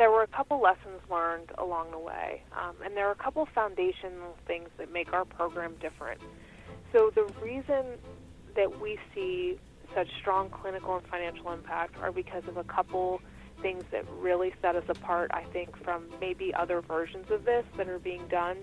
there were a couple lessons learned along the way, um, and there are a couple foundational things that make our program different. So the reason that we see such strong clinical and financial impact are because of a couple things that really set us apart, I think, from maybe other versions of this that are being done.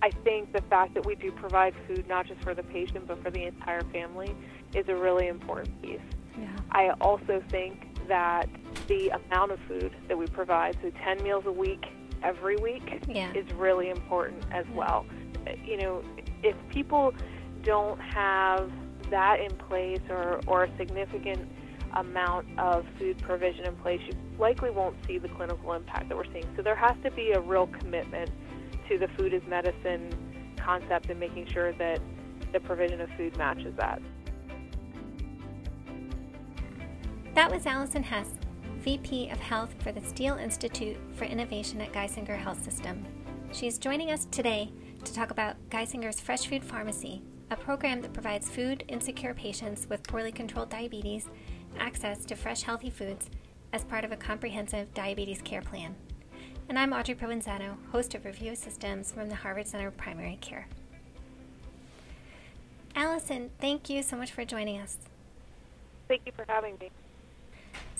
I think the fact that we do provide food not just for the patient but for the entire family is a really important piece. Yeah. I also think that the amount of food that we provide, so 10 meals a week every week, Yeah. is really important as well. You know, if people don't have that in place or, or a significant amount of food provision in place, you likely won't see the clinical impact that we're seeing. So there has to be a real commitment to the food as medicine concept and making sure that the provision of food matches that. That was Allison Hess, VP of Health for the Steele Institute for Innovation at Geisinger Health System. She's joining us today to talk about Geisinger's Fresh Food Pharmacy, a program that provides food insecure patients with poorly controlled diabetes access to fresh, healthy foods as part of a comprehensive diabetes care plan. And I'm Audrey Provenzano, host of Review Systems from the Harvard Center of Primary Care. Allison, thank you so much for joining us. Thank you for having me.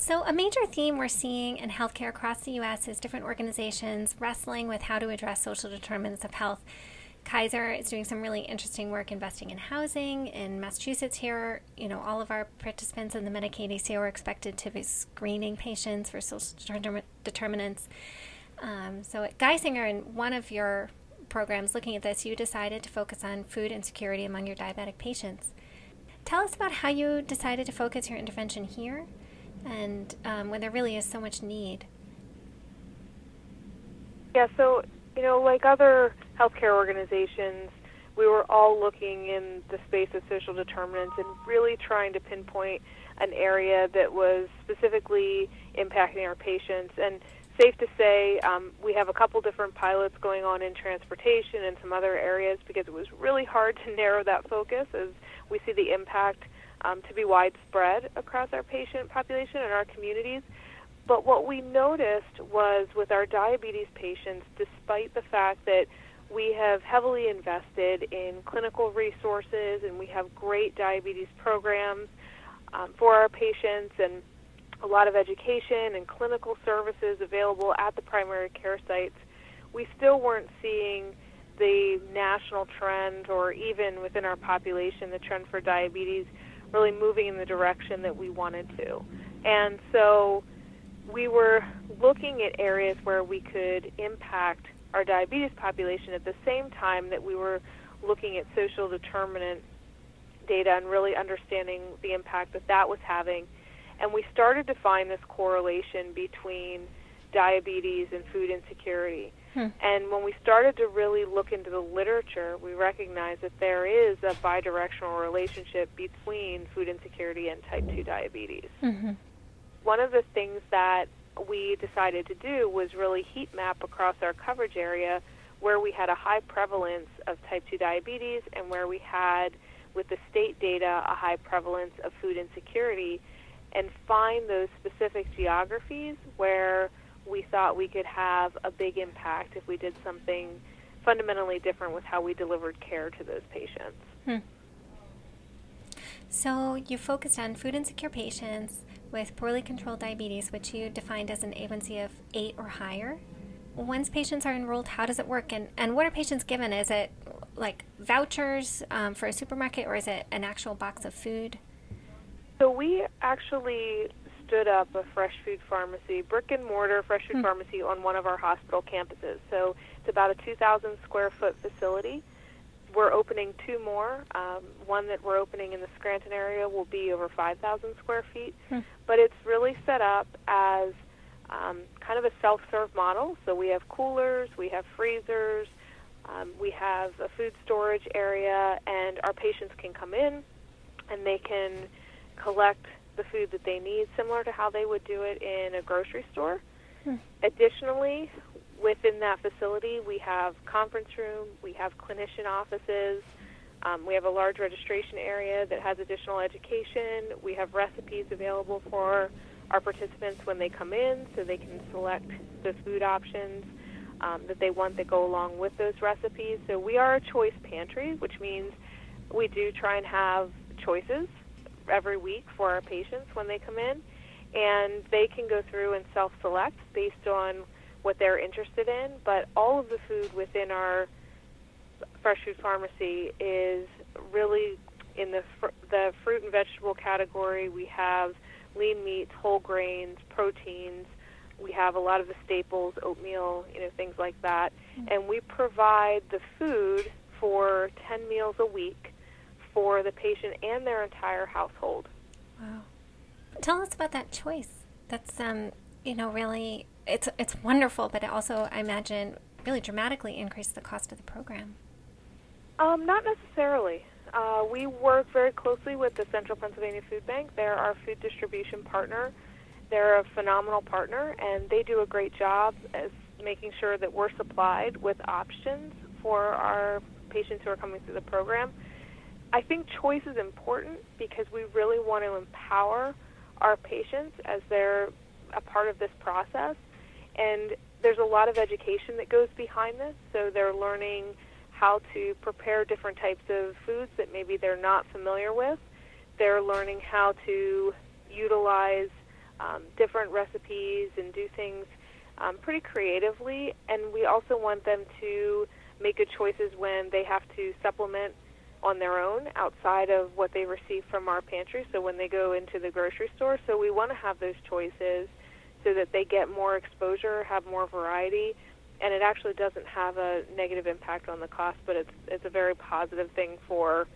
So, a major theme we're seeing in healthcare across the U.S. is different organizations wrestling with how to address social determinants of health. Kaiser is doing some really interesting work investing in housing. In Massachusetts, here, you know, all of our participants in the Medicaid ACO are expected to be screening patients for social determin- determinants. Um, so, at Geisinger, in one of your programs looking at this, you decided to focus on food insecurity among your diabetic patients. Tell us about how you decided to focus your intervention here and um, when there really is so much need. Yeah, so, you know, like other healthcare organizations, we were all looking in the space of social determinants and really trying to pinpoint an area that was specifically impacting our patients. And safe to say, um, we have a couple different pilots going on in transportation and some other areas because it was really hard to narrow that focus as we see the impact um, to be widespread across our patient population and our communities. But what we noticed was with our diabetes patients, despite the fact that we have heavily invested in clinical resources and we have great diabetes programs um, for our patients and a lot of education and clinical services available at the primary care sites, we still weren't seeing the national trend or even within our population, the trend for diabetes really moving in the direction that we wanted to. And so we were looking at areas where we could impact our diabetes population at the same time that we were looking at social determinant data and really understanding the impact that that was having. And we started to find this correlation between diabetes and food insecurity. Hmm. And when we started to really look into the literature, we recognized that there is a bidirectional relationship between food insecurity and type 2 diabetes. Mm-hmm. One of the things that we decided to do was really heat map across our coverage area where we had a high prevalence of type 2 diabetes and where we had, with the state data, a high prevalence of food insecurity, and find those specific geographies where we thought we could have a big impact if we did something fundamentally different with how we delivered care to those patients. Hmm. So you focused on food insecure patients with poorly controlled diabetes, which you defined as an A1C of 8 or higher. Once patients are enrolled, how does it work? And, and what are patients given? Is it like vouchers um, for a supermarket or is it an actual box of food? So we actually stood up a fresh food pharmacy, brick and mortar fresh food Hmm. pharmacy on one of our hospital campuses. So it's about a 2,000 square foot facility. We're opening two more. Um, one that we're opening in the Scranton area will be over 5,000 square feet. Hmm. But it's really set up as um, kind of a self-serve model. So we have coolers, we have freezers, um, we have a food storage area, and our patients can come in and they can collect the food that they need, similar to how they would do it in a grocery store. Hmm. Additionally, within that facility, we have conference room, we have clinician offices, um, we have a large registration area that has additional education. We have recipes available for our participants when they come in so they can select the food options um, that they want that go along with those recipes. So we are a choice pantry, which means we do try and have choices every week for our patients when they come in, and they can go through and self-select based on what they're interested in. But all of the food within our fresh food pharmacy is really in the fr- the fruit and vegetable category. We have lean meats, whole grains, proteins. We have a lot of the staples, oatmeal, you know, things like that. Mm-hmm. And we provide the food for 10 meals a week for the patient and their entire household. Wow. Tell us about that choice. That's um, you know, really it's it's wonderful, but it also I imagine really dramatically increased the cost of the program. Um, not necessarily. Uh, we work very closely with the Central Pennsylvania Food Bank. They're our food distribution partner. They're a phenomenal partner, and they do a great job as making sure that we're supplied with options for our patients who are coming through the program. I think choice is important because we really want to empower our patients as they're a part of this process. And there's a lot of education that goes behind this. So they're learning how to prepare different types of foods that maybe they're not familiar with. They're learning how to utilize um, different recipes and do things um, pretty creatively. And we also want them to make good choices when they have to supplement on their own outside of what they receive from our pantry. So when they go into the grocery store, so we want to have those choices so that they get more exposure, have more variety, and it actually doesn't have a negative impact on the cost, but it's it's a very positive thing for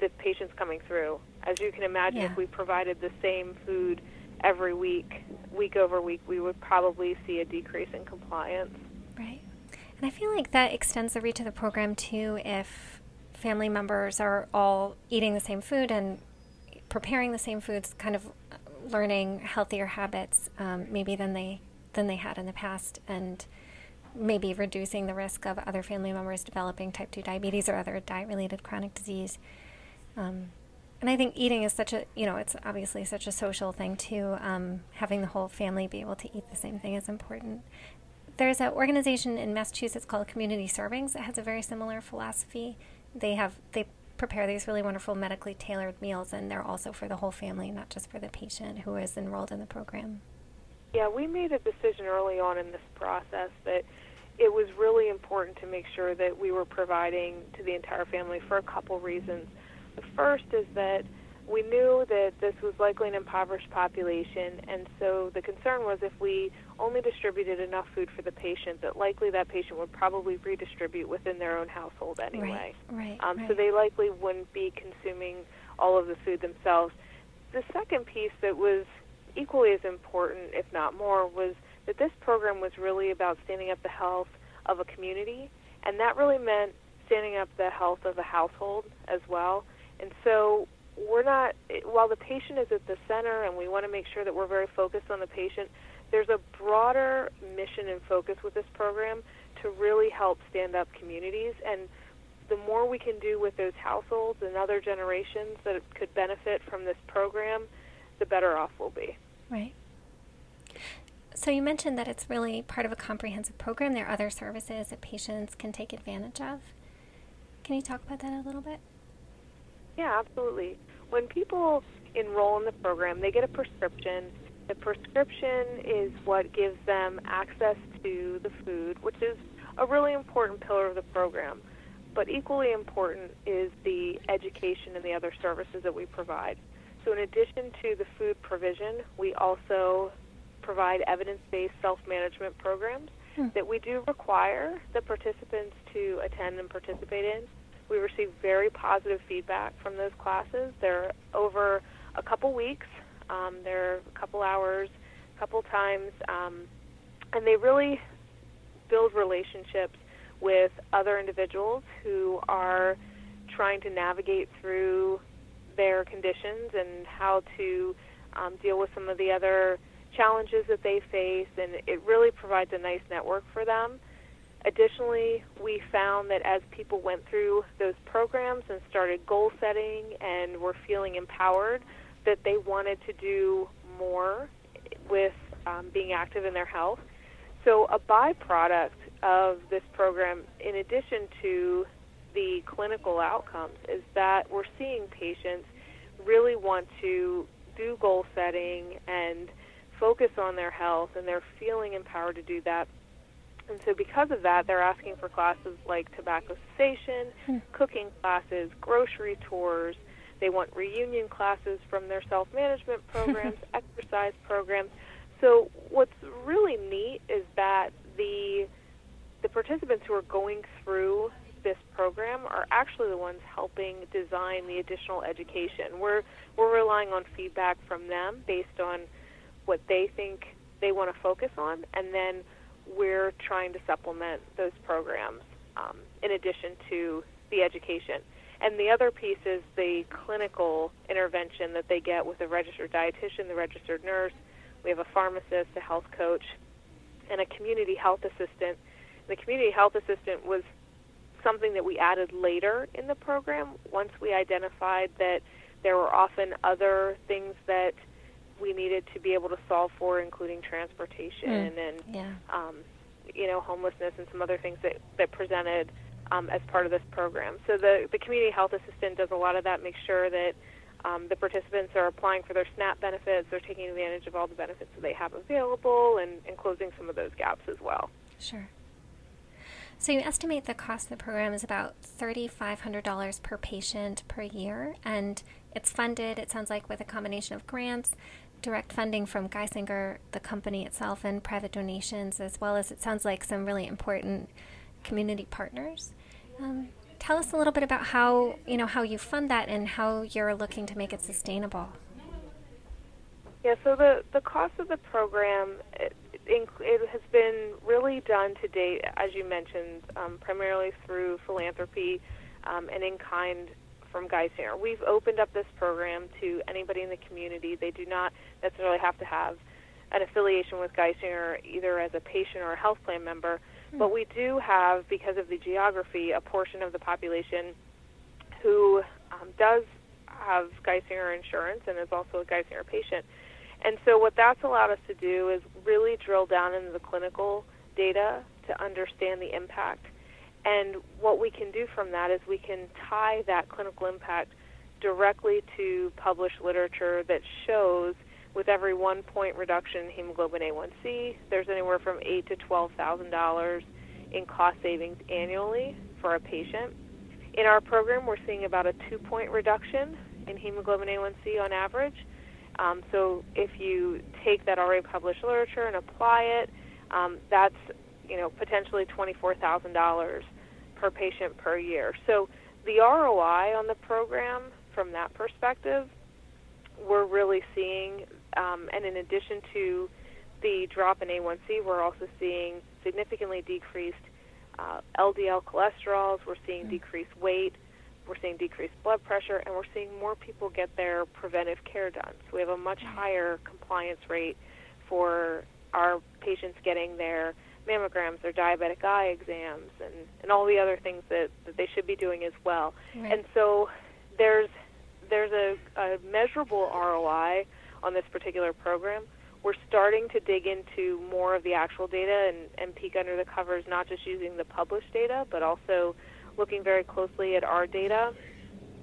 the patients coming through. As you can imagine, yeah. if we provided the same food every week, week over week, we would probably see a decrease in compliance. Right. And I feel like that extends the reach of the program too if family members are all eating the same food and preparing the same foods, kind of learning healthier habits um, maybe than they than they had in the past, and maybe reducing the risk of other family members developing type 2 diabetes or other diet related chronic disease. Um, and I think eating is such a, you know, it's obviously such a social thing too. Um, having the whole family be able to eat the same thing is important. There's an organization in Massachusetts called Community Servings that has a very similar philosophy. They have, they prepare these really wonderful medically tailored meals, and they're also for the whole family, not just for the patient who is enrolled in the program. Yeah, we made a decision early on in this process that it was really important to make sure that we were providing to the entire family for a couple reasons. The first is that we knew that this was likely an impoverished population, and so the concern was if we only distributed enough food for the patient, that likely that patient would probably redistribute within their own household anyway. Right, right, um, right. So they likely wouldn't be consuming all of the food themselves. The second piece that was equally as important, if not more, was that this program was really about standing up the health of a community, and that really meant standing up the health of a household as well. And so we're not, while the patient is at the center and we want to make sure that we're very focused on the patient, there's a broader mission and focus with this program to really help stand up communities. And the more we can do with those households and other generations that could benefit from this program, the better off we'll be. Right. So you mentioned that it's really part of a comprehensive program. There are other services that patients can take advantage of. Can you talk about that a little bit? Yeah, absolutely. When people enroll in the program, they get a prescription. The prescription is what gives them access to the food, which is a really important pillar of the program. But equally important is the education and the other services that we provide. So, in addition to the food provision, we also provide evidence based self management programs hmm. that we do require the participants to attend and participate in. We receive very positive feedback from those classes. They're over a couple weeks, um, they're a couple hours, a couple times, um, and they really build relationships with other individuals who are trying to navigate through their conditions and how to um, deal with some of the other challenges that they face, and it really provides a nice network for them. Additionally, we found that as people went through those programs and started goal setting and were feeling empowered, that they wanted to do more with um, being active in their health. So, a byproduct of this program, in addition to the clinical outcomes, is that we're seeing patients really want to do goal setting and focus on their health, and they're feeling empowered to do that. And so, because of that, they're asking for classes like tobacco cessation, hmm. cooking classes, grocery tours. They want reunion classes from their self management programs, exercise programs. So, what's really neat is that the the participants who are going through this program are actually the ones helping design the additional education. We're we're relying on feedback from them based on what they think they want to focus on, and then we're trying to supplement those programs um, in addition to the education. And the other piece is the clinical intervention that they get with a registered dietitian, the registered nurse. We have a pharmacist, a health coach, and a community health assistant. The community health assistant was something that we added later in the program once we identified that there were often other things that we needed to be able to solve for, including transportation mm, and yeah. um, you know homelessness and some other things that that presented um, as part of this program. So the the community health assistant does a lot of that, makes sure that um, the participants are applying for their SNAP benefits, they're taking advantage of all the benefits that they have available, and, and closing some of those gaps as well. Sure. So you estimate the cost of the program is about $3,500 per patient per year, and it's funded, it sounds like, with a combination of grants, direct funding from Geisinger, the company itself, and private donations, as well as it sounds like some really important community partners. Um, tell us a little bit about how you know how you fund that and how you're looking to make it sustainable. Yeah, so the the cost of the program it, it has been really done to date, as you mentioned, um, primarily through philanthropy um, and in kind from Geisinger. We've opened up this program to anybody in the community. They do not necessarily have to have an affiliation with Geisinger either as a patient or a health plan member, mm-hmm. but we do have, because of the geography, a portion of the population who um, does have Geisinger insurance and is also a Geisinger patient. And so, what that's allowed us to do is really drill down into the clinical data to understand the impact. And what we can do from that is we can tie that clinical impact directly to published literature that shows with every one point reduction in hemoglobin A1C, there's anywhere from eight to twelve thousand dollars in cost savings annually for a patient. In our program, we're seeing about a two point reduction in hemoglobin A1C on average, um, so if you take that already published literature and apply it, um, that's you know potentially twenty-four thousand dollars per patient per year. So the ROI on the program from that perspective, we're really seeing, um, and in addition to the drop in A1C, we're also seeing significantly decreased uh, LDL cholesterols. We're seeing mm-hmm. decreased weight we're seeing decreased blood pressure, and we're seeing more people get their preventive care done. So we have a much higher compliance rate for our patients getting their mammograms, or diabetic eye exams, and, and all the other things that, that they should be doing as well. Right. And so there's there's a, a measurable ROI on this particular program. We're starting to dig into more of the actual data and, and peek under the covers, not just using the published data, but also looking very closely at our data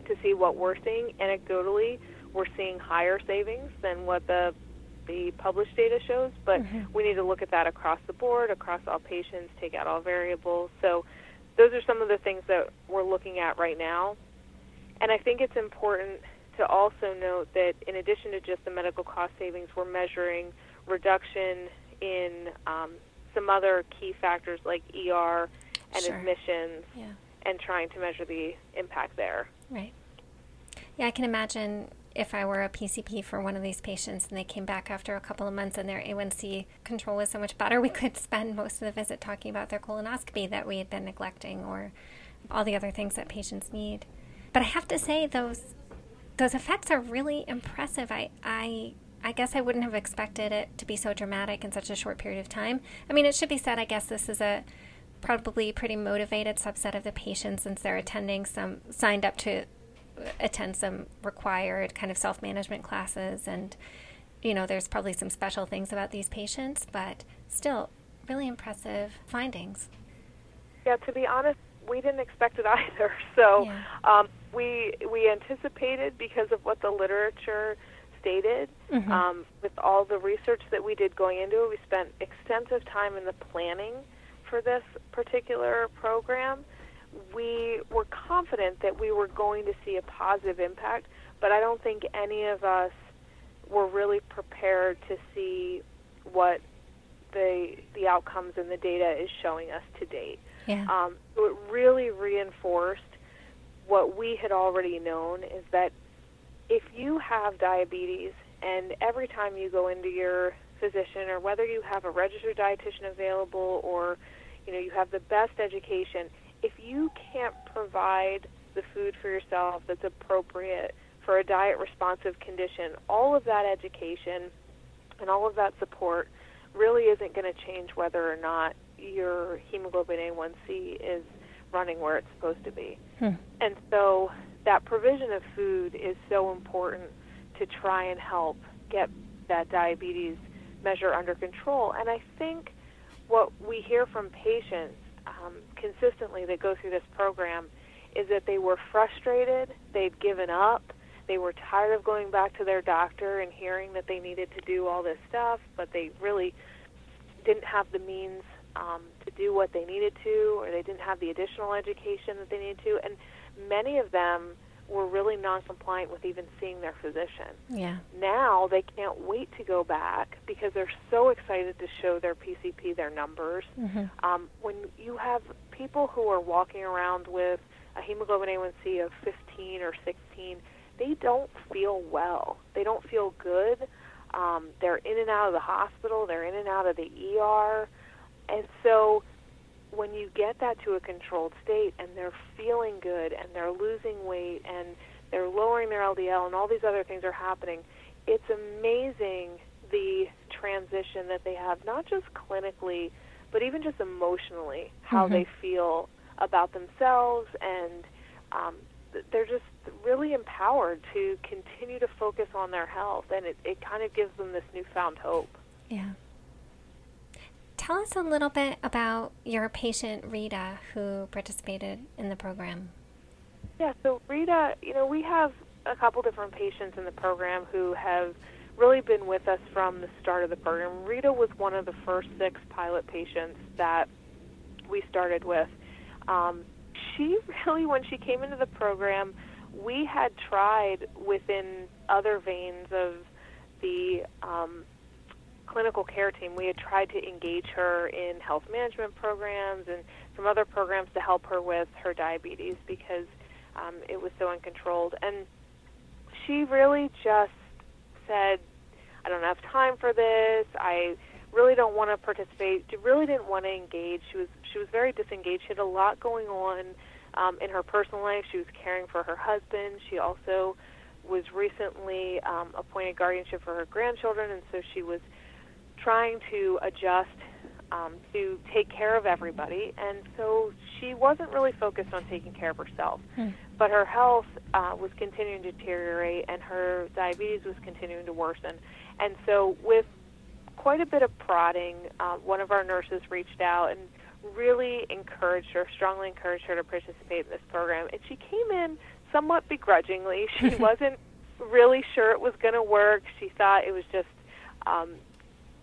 to see what we're seeing. Anecdotally, we're seeing higher savings than what the the published data shows, but mm-hmm. we need to look at that across the board, across all patients, take out all variables. So those are some of the things that we're looking at right now. And I think it's important to also note that in addition to just the medical cost savings, we're measuring reduction in um, some other key factors like ER and sure. admissions. Yeah and trying to measure the impact there. Right. Yeah, I can imagine if I were a PCP for one of these patients and they came back after a couple of months and their A1C control was so much better, we could spend most of the visit talking about their colonoscopy that we had been neglecting or all the other things that patients need. But I have to say those those effects are really impressive. I I I guess I wouldn't have expected it to be so dramatic in such a short period of time. I mean, it should be said I guess this is a probably pretty motivated subset of the patients since they're attending some signed up to attend some required kind of self-management classes and you know, there's probably some special things about these patients, but still really impressive findings. Yeah, to be honest, we didn't expect it either. So Yeah. um, we we anticipated because of what the literature stated. Mhm. Um, with all the research that we did going into it, we spent extensive time in the planning for this particular program. We were confident that we were going to see a positive impact, but I don't think any of us were really prepared to see what the the outcomes and the data is showing us to date. Yeah. Um, so it really reinforced what we had already known is that if you have diabetes and every time you go into your physician or whether you have a registered dietitian available or you know you have the best education if you can't provide the food for yourself that's appropriate for a diet responsive condition all of that education and all of that support really isn't going to change whether or not your hemoglobin A1C is running where it's supposed to be. Hmm. And so that provision of food is so important to try and help get that diabetes measure under control. And I think what we hear from patients um, consistently that go through this program is that they were frustrated, they'd given up, they were tired of going back to their doctor and hearing that they needed to do all this stuff, but they really didn't have the means um, to do what they needed to, or they didn't have the additional education that they needed to. And many of them were really non-compliant with even seeing their physician. Yeah. Now they can't wait to go back because they're so excited to show their PCP their numbers. Mhm. Um, when you have people who are walking around with a hemoglobin A1C of 15 or 16, they don't feel well. They don't feel good. Um, they're in and out of the hospital. They're in and out of the ER. And so when you get that to a controlled state and they're feeling good and they're losing weight and they're lowering their LDL and all these other things are happening, it's amazing the transition that they have, not just clinically, but even just emotionally, how Mhm. they feel about themselves and um, they're just really empowered to continue to focus on their health and it, it kind of gives them this newfound hope. Yeah. Tell us a little bit about your patient, Rita, who participated in the program. Yeah, so Rita, you know, we have a couple different patients in the program who have really been with us from the start of the program. Rita was one of the first six pilot patients that we started with. Um, she really, when she came into the program, we had tried within other veins of the um, clinical care team, we had tried to engage her in health management programs and some other programs to help her with her diabetes because um, it was so uncontrolled. And she really just said, I don't have time for this. I really don't want to participate. She really didn't want to engage. She was she was very disengaged. She had a lot going on um, in her personal life. She was caring for her husband. She also was recently um, appointed guardianship for her grandchildren, and so she was trying to adjust um, to take care of everybody. And so she wasn't really focused on taking care of herself. Hmm. But her health uh, was continuing to deteriorate, and her diabetes was continuing to worsen. And so, with quite a bit of prodding, uh, one of our nurses reached out and really encouraged her, strongly encouraged her to participate in this program. And she came in somewhat begrudgingly. She wasn't really sure it was going to work. She thought it was just um,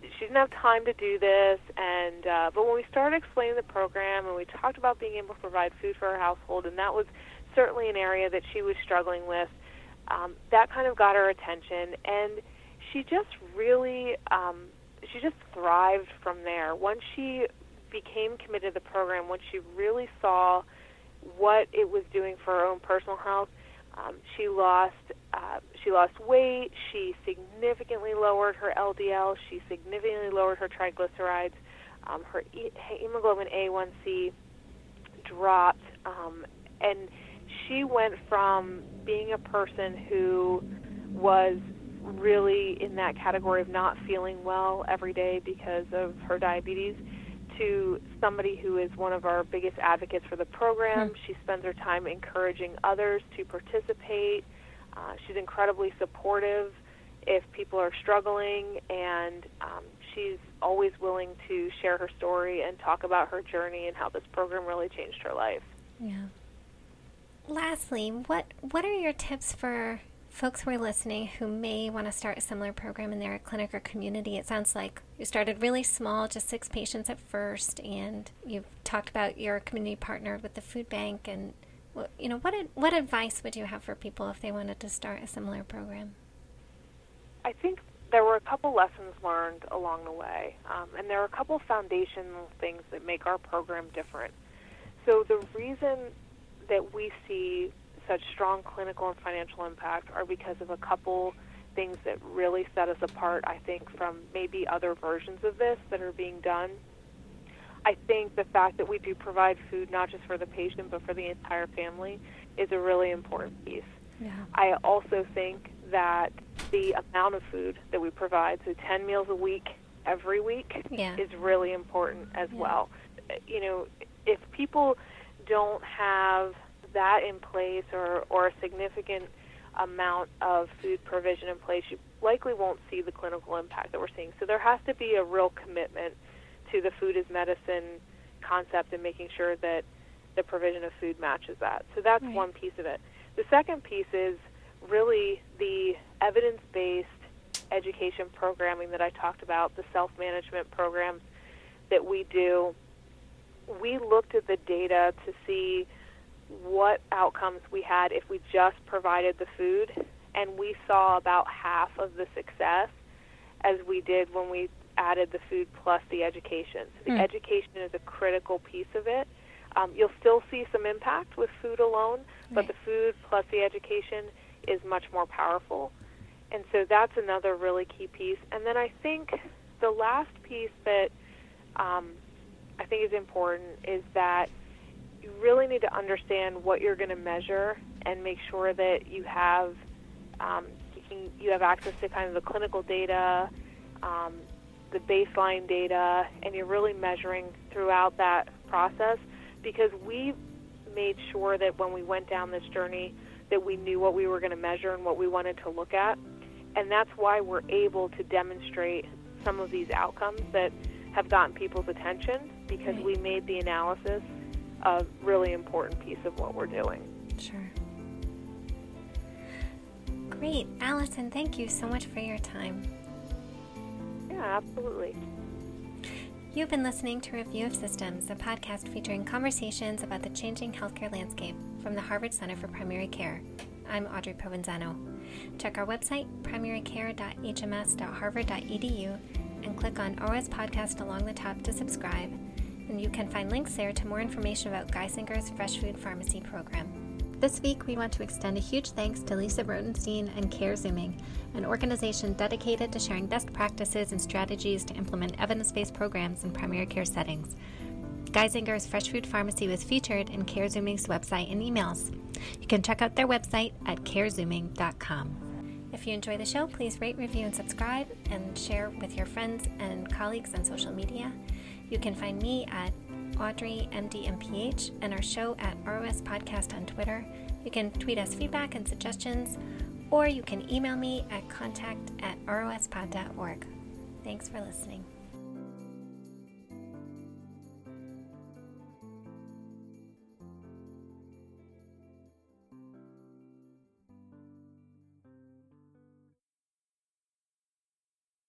she didn't have time to do this. And uh, but when we started explaining the program and we talked about being able to provide food for her household, and that was certainly an area that she was struggling with. Um, that kind of got her attention, and she just really um, she just thrived from there. Once she became committed to the program, once she really saw what it was doing for her own personal health, um, she lost uh, she lost weight. She significantly lowered her LDL. She significantly lowered her triglycerides. Um, her e- hemoglobin A1C dropped, um, and she went from being a person who was really in that category of not feeling well every day because of her diabetes to somebody who is one of our biggest advocates for the program. Hmm. She spends her time encouraging others to participate. Uh, she's incredibly supportive if people are struggling, and um, she's always willing to share her story and talk about her journey and how this program really changed her life. Yeah. Lastly, what what are your tips for folks who are listening who may want to start a similar program in their clinic or community? It sounds like you started really small, just six patients at first, and you've talked about your community partner with the food bank. And you know, what what advice would you have for people if they wanted to start a similar program? I think there were a couple lessons learned along the way, um, and there are a couple foundational things that make our program different. So the reason that we see such strong clinical and financial impact are because of a couple things that really set us apart, I think, from maybe other versions of this that are being done. I think the fact that we do provide food not just for the patient but for the entire family is a really important piece. Yeah. I also think that the amount of food that we provide, so 10 meals a week every week, yeah. is really important as yeah. well. You know, if people don't have that in place or, or a significant amount of food provision in place, you likely won't see the clinical impact that we're seeing. So there has to be a real commitment to the food as medicine concept and making sure that the provision of food matches that. So that's right. one piece of it. The second piece is really the evidence based education programming that I talked about, the self management programs that we do. We looked at the data to see what outcomes we had if we just provided the food, and we saw about half of the success as we did when we added the food plus the education. So the mm. education is a critical piece of it. Um, you'll still see some impact with food alone, but right. the food plus the education is much more powerful. And so that's another really key piece. And then I think the last piece that um, I think is important is that you really need to understand what you're going to measure and make sure that you have um, you, can, you have access to kind of the clinical data, um, the baseline data, and you're really measuring throughout that process because we made sure that when we went down this journey that we knew what we were going to measure and what we wanted to look at. And that's why we're able to demonstrate some of these outcomes that have gotten people's attention because right. we made the analysis a really important piece of what we're doing. Sure. Great. Allison, thank you so much for your time. Yeah, absolutely. You've been listening to Review of Systems, a podcast featuring conversations about the changing healthcare landscape from the Harvard Center for Primary Care. I'm Audrey Provenzano. Check our website, primarycare.hms.harvard.edu, and click on ROS Podcast along the top to subscribe. And you can find links there to more information about Geisinger's Fresh Food Pharmacy program. This week, we want to extend a huge thanks to Lisa Rotenstein and Care Zooming, an organization dedicated to sharing best practices and strategies to implement evidence based programs in primary care settings. Geisinger's Fresh Food Pharmacy was featured in CareZooming's website and emails. You can check out their website at carezooming.com. If you enjoy the show, please rate, review, and subscribe, and share with your friends and colleagues on social media. You can find me at Audrey MDMPH and our show at ROS Podcast on Twitter. You can tweet us feedback and suggestions, or you can email me at contact at rospod.org. Thanks for listening.